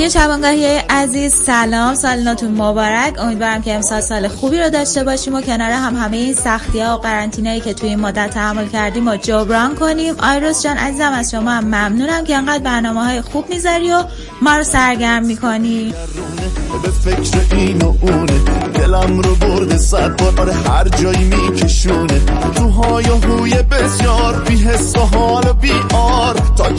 رادیو شبانگاهی عزیز سلام. سال نوتون مبارک. امیدوارم که امسال سال خوبی رو داشته باشیم و کنار هم همه این سختی ها و قرنطینه‌ای که توی این مدت تحمل کردیم و جبران کنیم. آیروس جان عزیزم از شما هم ممنونم که انقدر برنامه های خوب می‌ذاری و ما رو سرگرم می‌کنی. به فکر این و اونه. دلم رو برده صد بار. آره هر جایی میکشونه. تو های و بسیار بی حس و حال و بی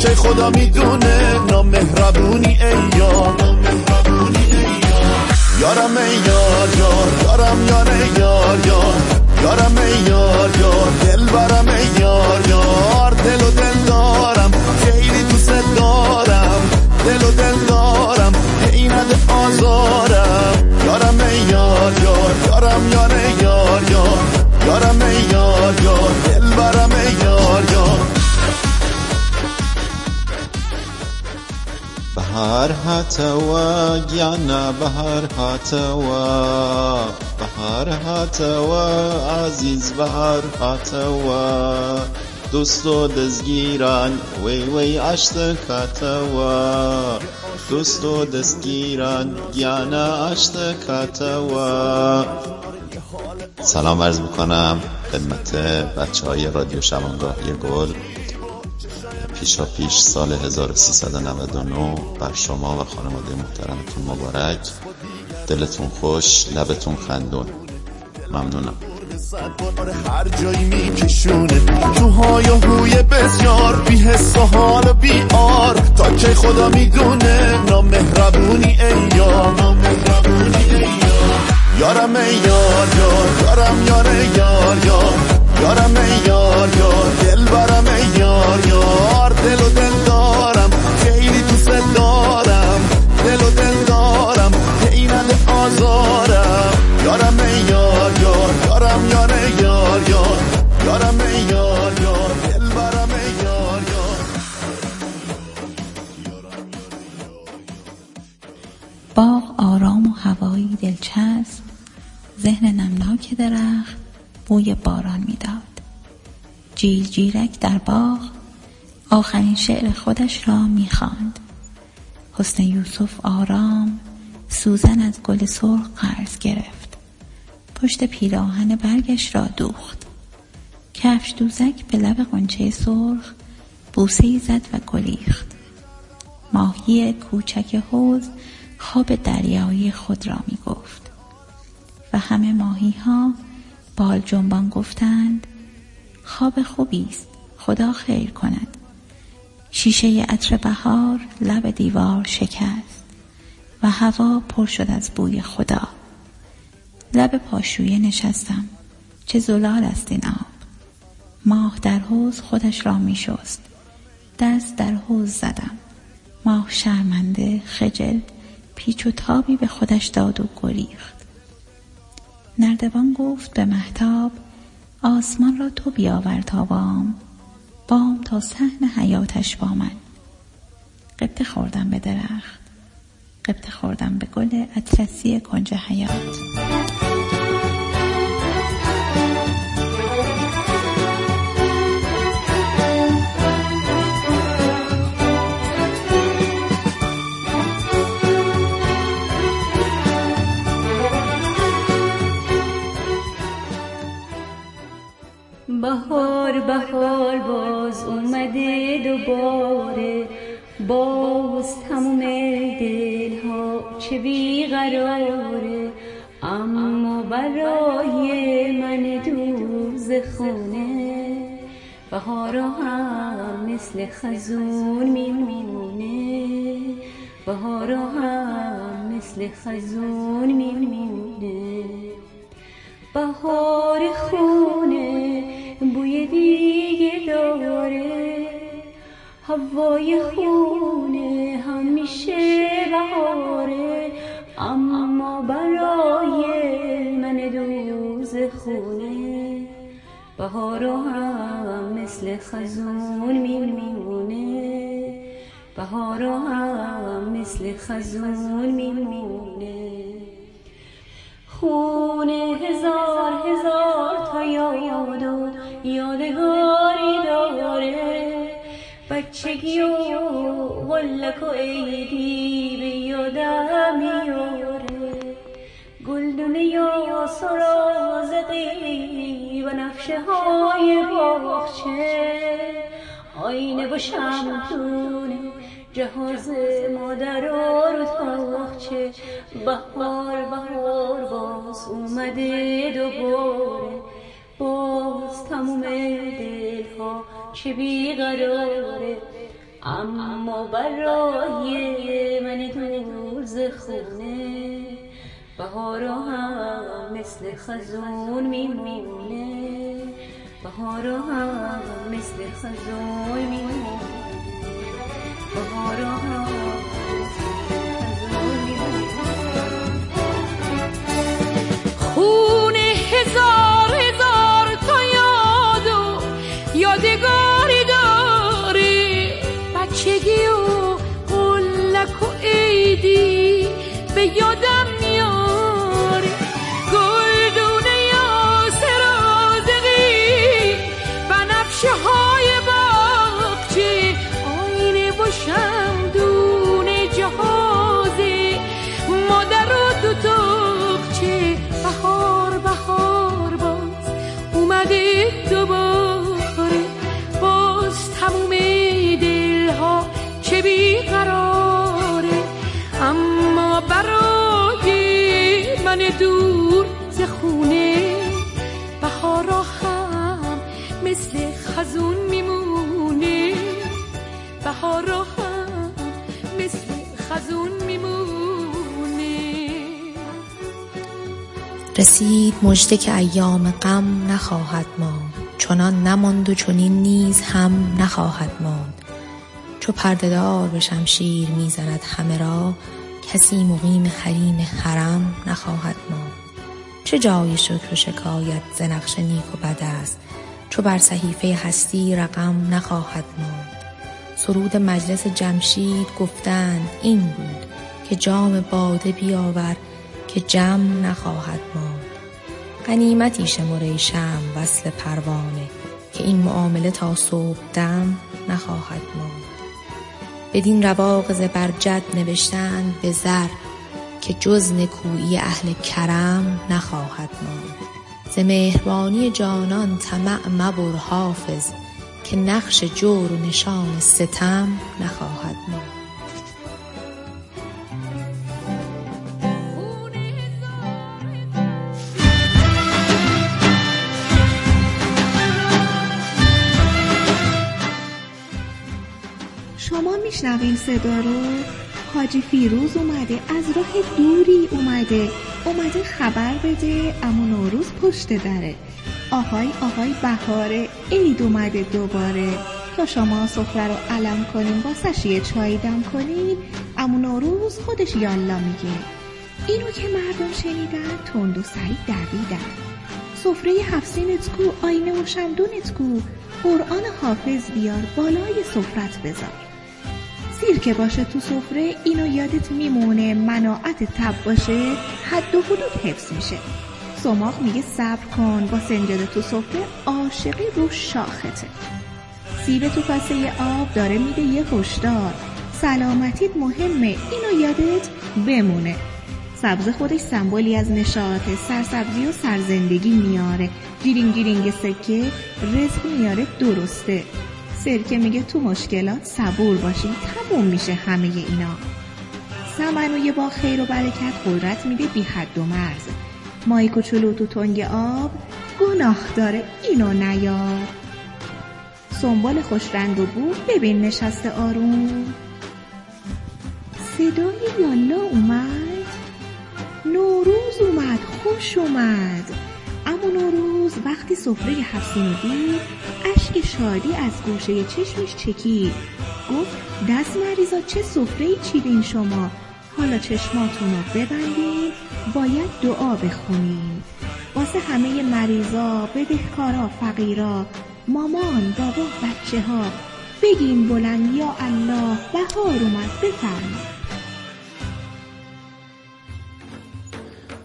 چه خدا می‌دونه؟ نامهربونی ای یار. یارم ای یار یار. یارم یار یار یار. یارم ای یار یار. دل برم ای یار یار. دل و دل دارم خیلی دوست دارم. دل و دل دارم ای نده آزارم. یارم ای یار یار. یارم یار یار یار. یارم ای یار یار. بهار هاتوا گیانا بهار هاتوا بهار هاتوا عزیز بهار هاتوا دوست و دزگیران وی وی عشت کاتوا دوست و دستگیران گیانا عشت کاتوا سلام عرض می‌کنم خدمت بچه های رادیو شبانگاهی گل. پیشا پیش سال 1399 بر شما و خانواده محترمتون مبارک. دلتون خوش لبتون خندون. ممنونم. هر جایی میکشونه. تو های و هوی بسیار بی حس و حال و بی آر. تا که خدا می‌دونه نامهربونی ای یار نامهربونی ای یار یارم ای یار یار یارم یار یار یار یارم ای یار یار دل برم ای یار یار دل و دل دارم خیلی دوست دارم دل و دل دارم ای نده آزارم یارم ای یار یار یارم یار یار یار یارم ای یار یار دل برم ای یار یار باغ آرام و هوایی دلچسب ذهن نمناک درخت بوی باران می‌داد. جیل جیرک در باغ آخرین شعر خودش را می‌خواند. حسن یوسف آرام سوزن از گل سرخ قرض گرفت. پشت پیراهن برگش را دوخت. کفش دوزک به لب قنچه سرخ بوسه زد و گلیخت ماهی کوچک حوز خواب دریایی خود را می گفت و همه ماهی ها بال جنبان گفتند خواب خوبی است. خدا خیر کند. شیشه عطر بهار لب دیوار شکست و هوا پر شد از بوی خدا. لب پاشویه نشستم. چه زلال است این آب. ماه در حوز خودش را می شست. دست در حوز زدم. ماه شرمنده خجل پیچ و تابی به خودش داد و گریخت. نردبان گفت به محتاب آسمان را تو بیاور تا بام بام تا صحن حیاتش با من. قبطه خوردم به درخت. قبطه خوردم به گل اطلسی کنج حیات. بهار بهار باز اومده دوباره. باز تموم دل ها چه بیقراره. اما برای من دوز خونه بهارا هم مثل خزون میمونه. بهارا هم مثل خزون میمونه. بهار خونه هوای خونه همیشه بهاره اما برای من دوز خونه بهارا هم مثل خزون میمونه. بهارا هم مثل خزون میمونه. خونه هزار هزار تا یاد یادگاری داره. بچگی و غلک و عیدی به دلم میاره گلدونه یا سرازقی و نفشه های باغچه. آینه و شمتونه جهاز مادر رو تاخچه بهار بهار باز اومده دوباره. باز تموم دلها چه بیقراره. اما برای من دور ز خونه بهارا هم مثل خزون میمونه. بهارا هم مثل خزون میمونه. بهارا هم دوباره باز تموم دلها چه بیقراره. اما برای من دور ز خونه بهارا هم مثل خزون میمونه. بهارا رسید مژده که ایام غم نخواهد ماند. چنان نماند و چنین نیز هم نخواهد ماند. چو پردهدار به شمشیر می‌زند همه را کسی مقیم حریم حرم نخواهد ماند. چه جای شکر و شکایت ز نقش نیک و بد است؟ چو بر صحیفه هستی رقم نخواهد ماند. سرود مجلس جمشید گفتند این بود که جام باده بیاور که جم نخواهد ماند. غنیمتی شمر ای شمع وصل پروانه که این معامله تا صبح دم نخواهد ماند. بدین رواق زبرجد نوشتند به زر که جز نکویی اهل کرم نخواهد ماند. ز مهربانی جانان طمع مبر حافظ که نقش جور و نشان ستم نخواهد ماند. میشنوین صدا رو. حاجی فیروز اومده از راه دوری اومده. اومده خبر بده اما نوروز پشت دره. آهای آهای بهاره عید اومده دوباره. تا شما سفره رو علم کنین واسش یه چای دم کنین. اما نوروز خودش یالا میگه. اینو که مردم شنیدن تند و سریع دویدن. سفره هفسینت کو آینه و شمدونت کو قرآن حافظ بیار بالای سفرت بذار. سیر که باشه تو سفره اینو یادت میمونه مناعت تب باشه حد و حدود حفظ میشه. سماق میگه صبر کن با سنجاده تو سفره عاشقی رو شاخته. سیب تو کاسه آب داره میده یه هشدار. سلامتیت مهمه اینو یادت بمونه. سبز خودش سمبولی از نشاطه سرسبزی و سرزندگی میاره. گیرینگ گیرینگ سکه رزق میاره درسته. سرکه میگه تو مشکلات صبور باشین تموم میشه همه اینا. سمنوی با خیر و برکت قدرت میده بی حد و مرز. مای کوچولو تو تنگ آب گناه داره اینو نیار سنبال خوش رنگ و بو ببین نشسته آروم. صدای یالا اومد نوروز اومد خوش اومد. اما نوروز وقتی سفره هفسین رو دید اشک شادی از گوشه چشمش چکید گفت دست مریضا چه سفره چیدین شما؟ حالا چشماتون رو ببندین باید دعا بخونین. واسه همه مریضا بدهکارا فقیرا مامان بابا بچه ها بگین بلند یا الله بهار اومد بفرمایید.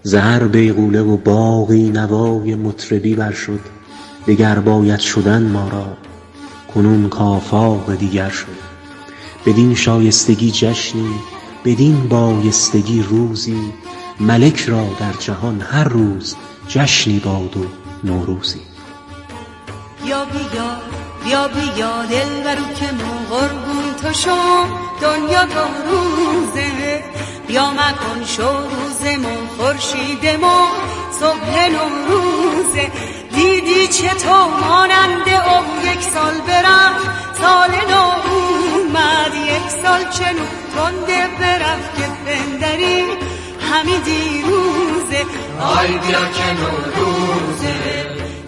زهر بیغوله و باغی نوای مطربی بر شد دگر باید شدن ما را کنون کافاق دیگر شد. بدین شایستگی جشنی بدین بایستگی روزی ملک را در جهان هر روز جشنی باد و نوروزی. بیا بیا بیا بیا دل برو که ما قربون تو شو. دنیا دو روزه. بیا مکن شو روزمون خورشید ما صبح نوروزه دیدی چطور ماننده او یک سال برفت. سال نو اومد یک سال چنو تنده برفت. که بندری همی دیروزه. آی بیا که نوروزه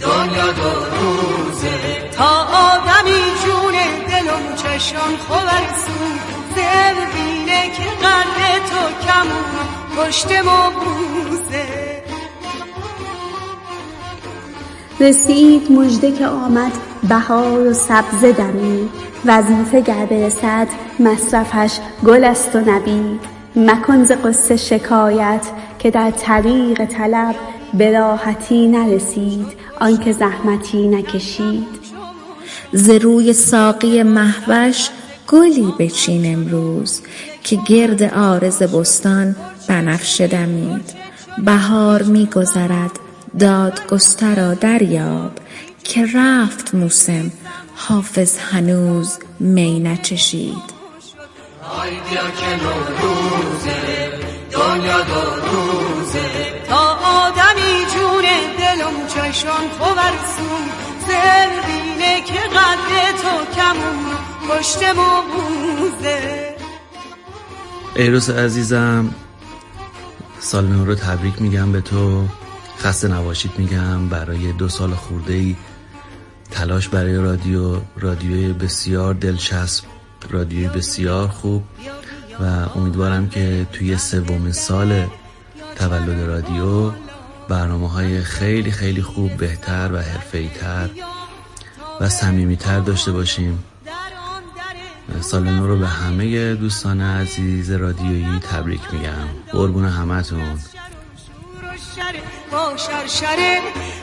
دنیا دو روزه. تا آدمی جونه دلم چشم خورسون زر بینه که قلب تو کمون پشت ما بوزه. رسید مژده که آمد بهار و سبزه دمید وظیفه گر برسد مصرفش گل است و نبید. مکن ز غصه شکایت که در طریق طلب به راحتی نرسید. آنکه زحمتی نکشید. ز روی ساقی مهوش گلی بچین امروز که گرد عارض بستان بنفشه دمید. بهار می گذرد دادگسترا دریاب که رفت موسم حافظ هنوز می نچشید. آی بیا که نوروزه دنیا دو روزه. تا آدمی جونه دلم چشم خورسون زر بینه که قد تو کمون. پشت ما بوزه. ایروس عزیزم سال نو رو تبریک میگم به تو. خسته نباشید میگم برای دو سال خورده ای تلاش برای رادیو رادیوی بسیار دلچسب رادیوی بسیار خوب و امیدوارم که توی سومین سال تولد رادیو برنامه های خیلی خیلی خوب بهتر و حرفه‌ای تر و صمیمی تر داشته باشیم. سال نو رو به همه دوستان عزیز رادیویی تبریک میگم. قربون همتون. با شرشره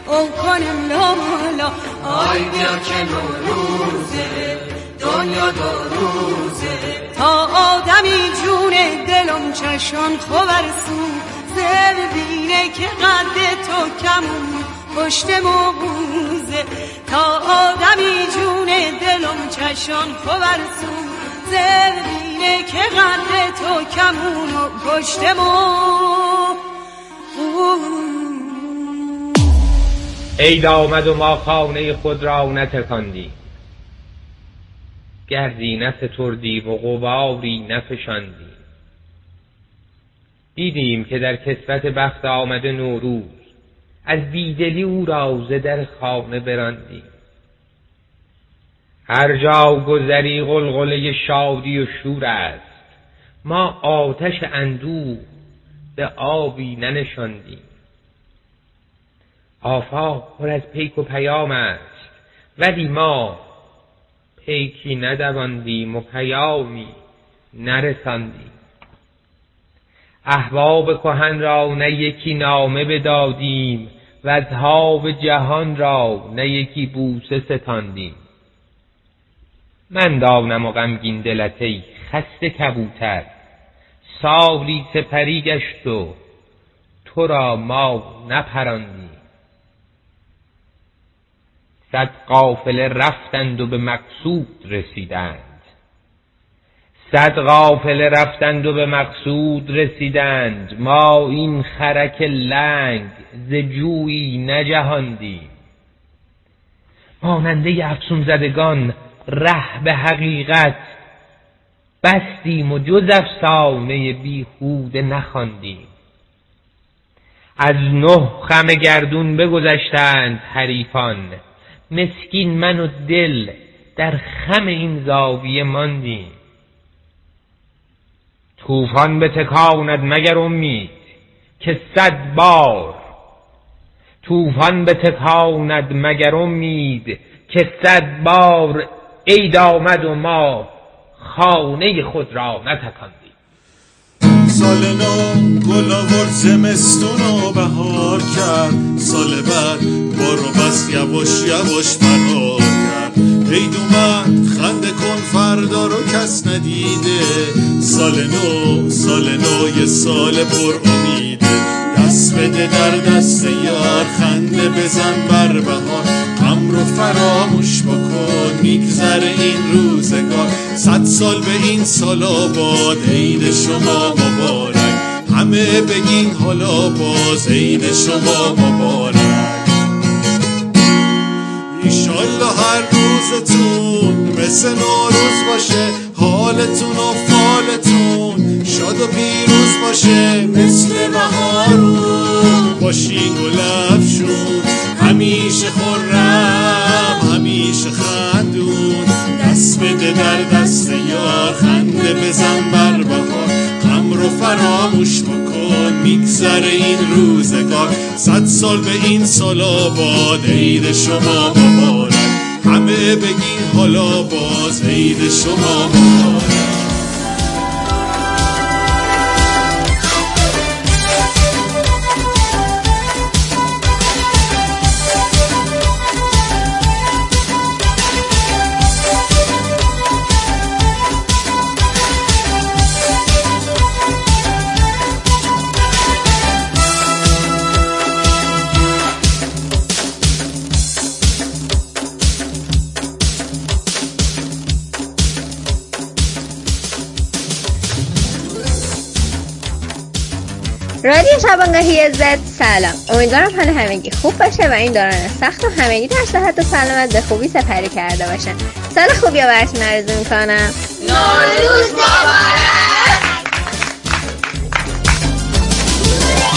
او کنم لالا. آی بیا که نوروزه دنیا دو روزه. تا آدمی جونه دلم چشم خورسون زر بینه که قد تو کمون پشت ما بوزه تا آدمی جونه دلم چشم خورسون زر بینه که قد تو کمون پشت ما عید آمد و ما خانه خود را نتکاندیم گردی نستردیم و غباری نفشاندیم دیدیم که در کسوت بخت آمده نوروز از بیدلی او را ز در خانه براندیم. هر جا گذری غلغله شادی و شور است. ما آتش اندوه به آبی ننشاندیم. آفاق پر از پیک و پیام است ولی ما پیکی ندواندیم و پیامی نرساندیم. احباب کهن را نه یکی نامه بدادیم و اصحاب جهان را نه یکی بوسه ستاندیم. من دانم و غمگین دلت ای خسته کبوتر سالی سپری گشت و تو را ما نپراندیم. صد قافله رفتند و به مقصود رسیدند. صد قافله رفتند و به مقصود رسیدند. ما این خرک لنگ ز جویی نجهاندیم. ماننده افسون زدگان ره به حقیقت بستیم و جز افسانه بیهوده نخواندیم. از نه خم گردون بگذشتند حریفان. مسکین من و دل در خم این زاویه ماندیم. طوفان بتکاند مگر امید که صد بار. طوفان بتکاند مگر امید که صد بار عید آمد و ما خانه خود را نتکاندیم سال نو گل آورد زمستون و بهار کرد. سال بعد بارو بس یواش یواش فرار کرد. عید اومد خنده کن فردا رو کس ندیده. سال نو سال نو یه سال پر امیده. دست بده در دست یار خنده بزن بر بهار. غم رو فراموش بکن میگذره این روزگار. صد سال به این سال آباد عید شما مبارک. همه بگین حالا باز عید شما مبارک. هر روزتون مثل نوروز باشه حالتون و فالتون شاد و پیروز باشه مثل بهارون باشین گل افشون همیشه خورم همیشه خندون. دست بده در دست یار خنده بزن بر بهار. غم رو فراموش بکن میگذره این روزگار. صد سال به این سال آباد عید شما مبارک. همه بگین حالا باز عید شما شبانگاهی زد سلام. امیدوارم حال همگی خوب باشه و این دوران سخت و همگی در صحت و سلامت به خوبی سپری کرده باشن. سال خوبی رو براتون آرزو می‌کنم. نوروز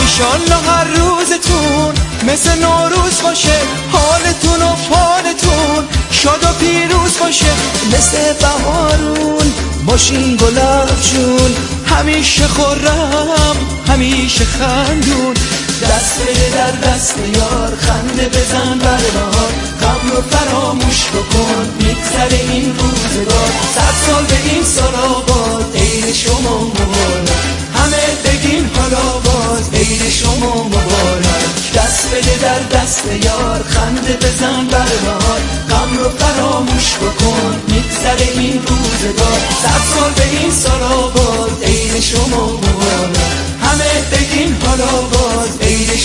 ایشالله هر روزتون مثل نوروز باشه. حالتون و فالتون شاد و پیروز باشه. مثل بهارون باشین گلاب جون. همیشه خورم همیشه خندون. دست بده در دست یار خنده بزن بر بهار غم رو فراموش بکن میگذره این روزگار. صد سال به این سال آباد عید شما مبارک. همه بگین حالا باز عید شما مبارک. دست بده در دست یار خنده بزن بر بهار غم رو فراموش بکن میگذره این روزگار. صد سال به این سال آباد.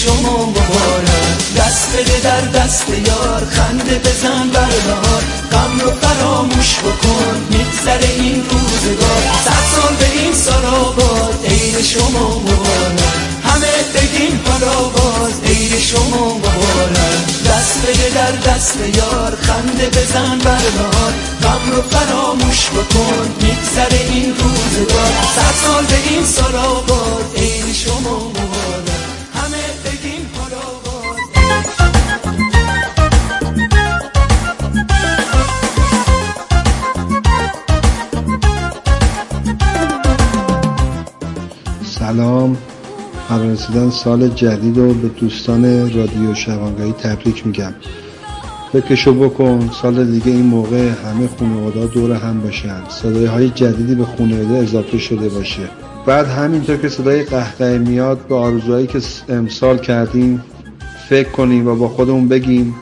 شما مبارک. دست بده در دست یار خنده بزن بر بهار غم رو فراموش بکن میگذره این روزگار. صد سال به این سال آباد عید شما مبارک. همه بگین حالا باز عید شما مبارک. دست بده در دست یار خنده بزن بر بهار غم رو فراموش بکن میگذره این روزگار. صد سال به این سال آباد عید شما مبارک. سلام. قرار رسیدن سال جدید رو به دوستان رادیو شبانگاهی تبریک میگم. فکرشو بکن سال دیگه این موقع همه خانواده دور هم باشن. صدای های جدیدی به خانواده اضافه شده باشه. بعد همینطور که صدای قهقه میاد به آرزوهایی که امسال کردیم فکر کنیم و با خودمون بگیم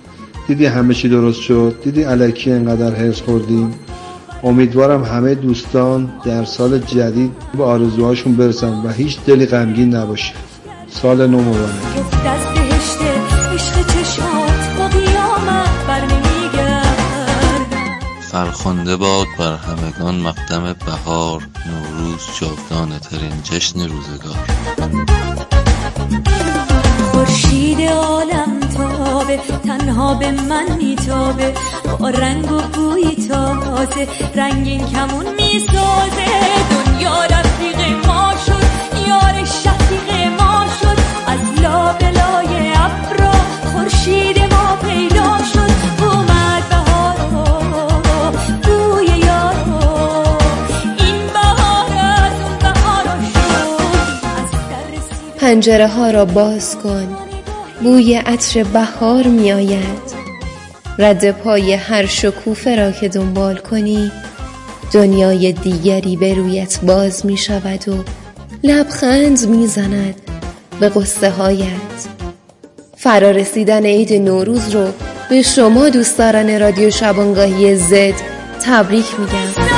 دیدی همه چی درست شد؟ دیدی علکی انقدر حرس خوردیم؟ امیدوارم همه دوستان در سال جدید به آرزوهاشون برسن و هیچ دلی غمگین نباشه. سال نو مبارک. فرخنده باد بر همگان مقدم بهار نوروز جاودانه ترین جشن روزگار. خورشید عالم تابه تنها به من میتابه با رنگ و رنگین کمون می‌سازه. دنیا رفیق ما شد یار شفیق ما شد. از لابلای ابرا خورشید ما پیدا شد. اومد بهارا بوی یارا این بهار از اون بهارا شد. پنجره ها را باز کن. بوی عطر بهار می آید رد پای هر شکوفه را که دنبال کنی دنیای دیگری به رویت باز می شود و لبخند می زند به قصه هایت. فرارسیدن عید نوروز رو به شما دوستداران رادیو شبانگاهی زد تبریک میگم.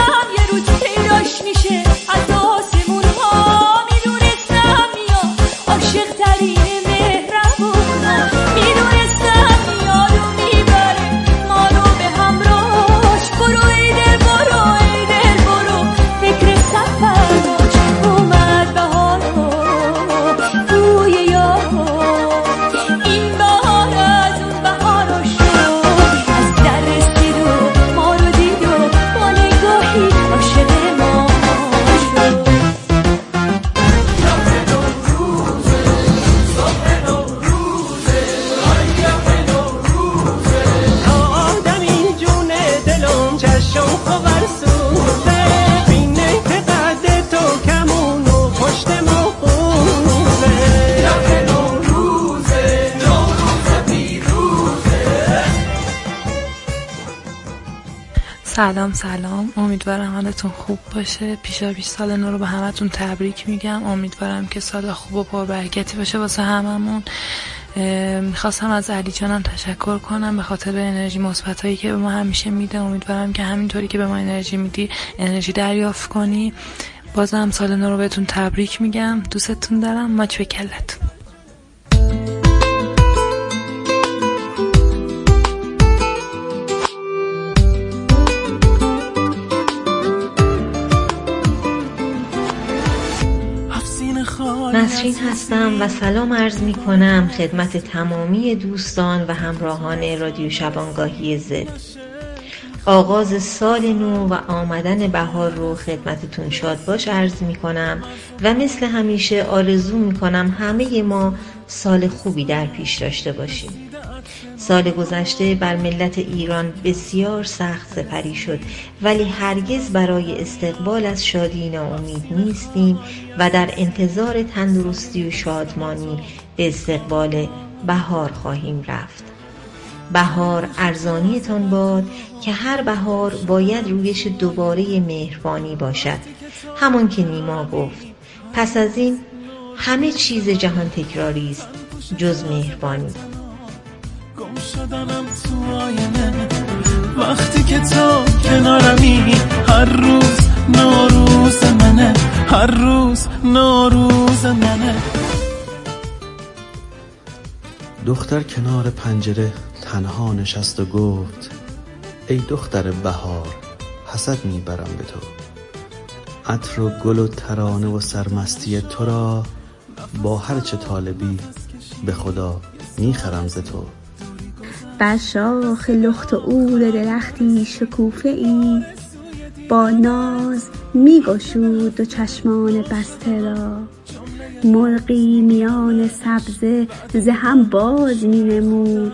سلام سلام. امیدوارم حالتون خوب باشه. پیشا پیش سال نو رو به همتون تبریک میگم. امیدوارم که سال خوب و پربرکتی باشه واسه هممون. می‌خواستم از علی جانم تشکر کنم به خاطر انرژی مثبت هایی که به ما همیشه میده. امیدوارم که همینطوری که به ما انرژی میدی انرژی دریافت کنی. بازم سال نو رو بهتون تبریک میگم. دوستتون دارم. ماچ به کلتون. نسرین هستم و سلام عرض می کنم خدمت تمامی دوستان و همراهان رادیو شبانگاهی زد. آغاز سال نو و آمدن بهار رو خدمتتون شاد باش عرض می کنم و مثل همیشه آرزو می کنم همه ما سال خوبی در پیش داشته باشیم. سال گذشته بر ملت ایران بسیار سخت سپری شد ولی هرگز برای استقبال از شادی ناامید نیستیم و در انتظار تندرستی و شادمانی به استقبال بهار خواهیم رفت. بهار ارزانیتان باد که هر بهار باید رویش دوباره مهربانی باشد. همان که نیما گفت پس از این همه چیز جهان تکراری است جز مهربانی. شدنم تو آینه. وقتی که تو کنارمی هر روز ناروز منه. هر روز ناروز منه. دختر کنار پنجره تنها نشست و گفت ای دختر بهار حسد می‌برم به تو. عطر و گل و ترانه و سرمستی تو را با هرچه طالبی به خدا می‌خرم ز تو. بر شاخ لخت و عور درختی شکوفه ای. با ناز می گشود دو چشمان بسته را. مرغی میان سبزه ز هم باز می نمود.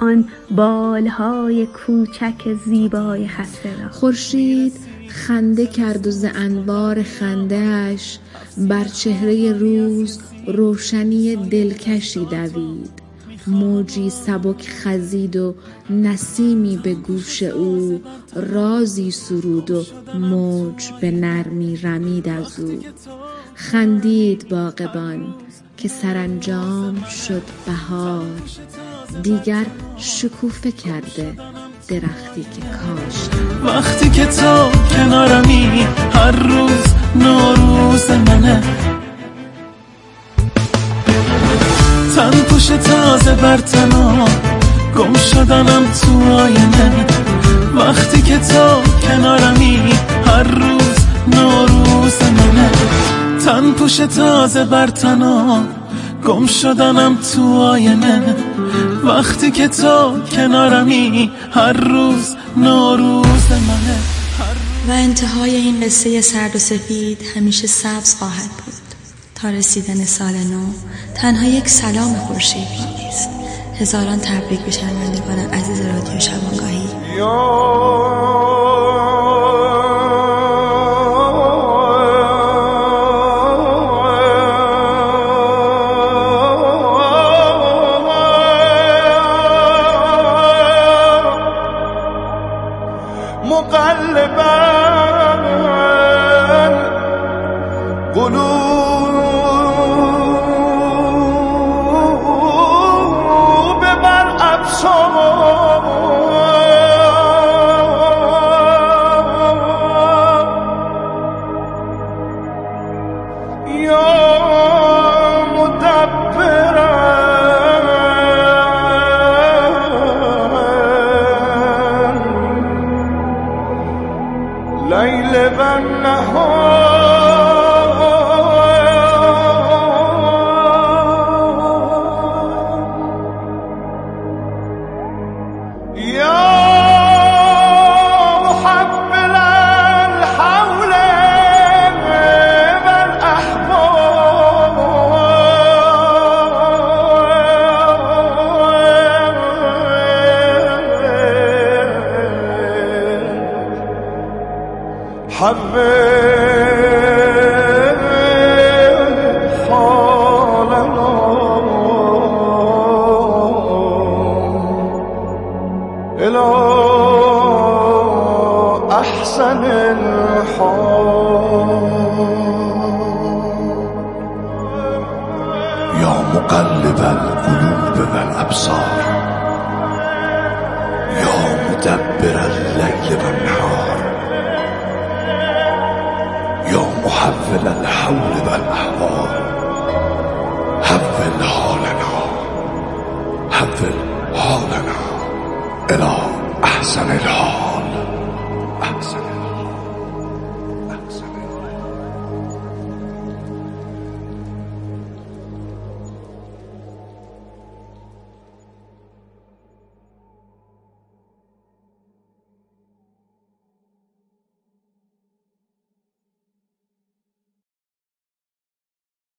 آن بالهای کوچک زیبای خسته را. خورشید خنده کرد و ز انوار خنده اش بر چهره روز روشنی دلکشی دوید. موجی سبک خزید و نسیمی به گوش او رازی سرود و موج به نرمی رمید از او. خندید باغبان که سرانجام شد بهار. دیگر شکوفه کرده درختی که کاشت. وقتی که تو کنارمی هر روز نوروز منه. تن پوش تازه بر تنها گم شدنم تو آینه. وقتی که تو کنارمی هر روز نوروز منه. تن پوش تازه بر تنها گم شدنم تو آینه. وقتی که تو کنارمی هر روز نوروز منه. و انتهای این قصه سرد و سفید همیشه سبز خواهد بود. تا رسیدن سال نو تنها یک سلام خورشیدی نیست. هزاران تبریک به شنوندگان عزیز رادیو شبانگاهی. أحسن الحال. يا مقلب القلوب والأبصار. يا مدبر الليل والنهار. يا محول الحول والأحوال. حول حالنا. حول حالنا. إلى أحسن الحال.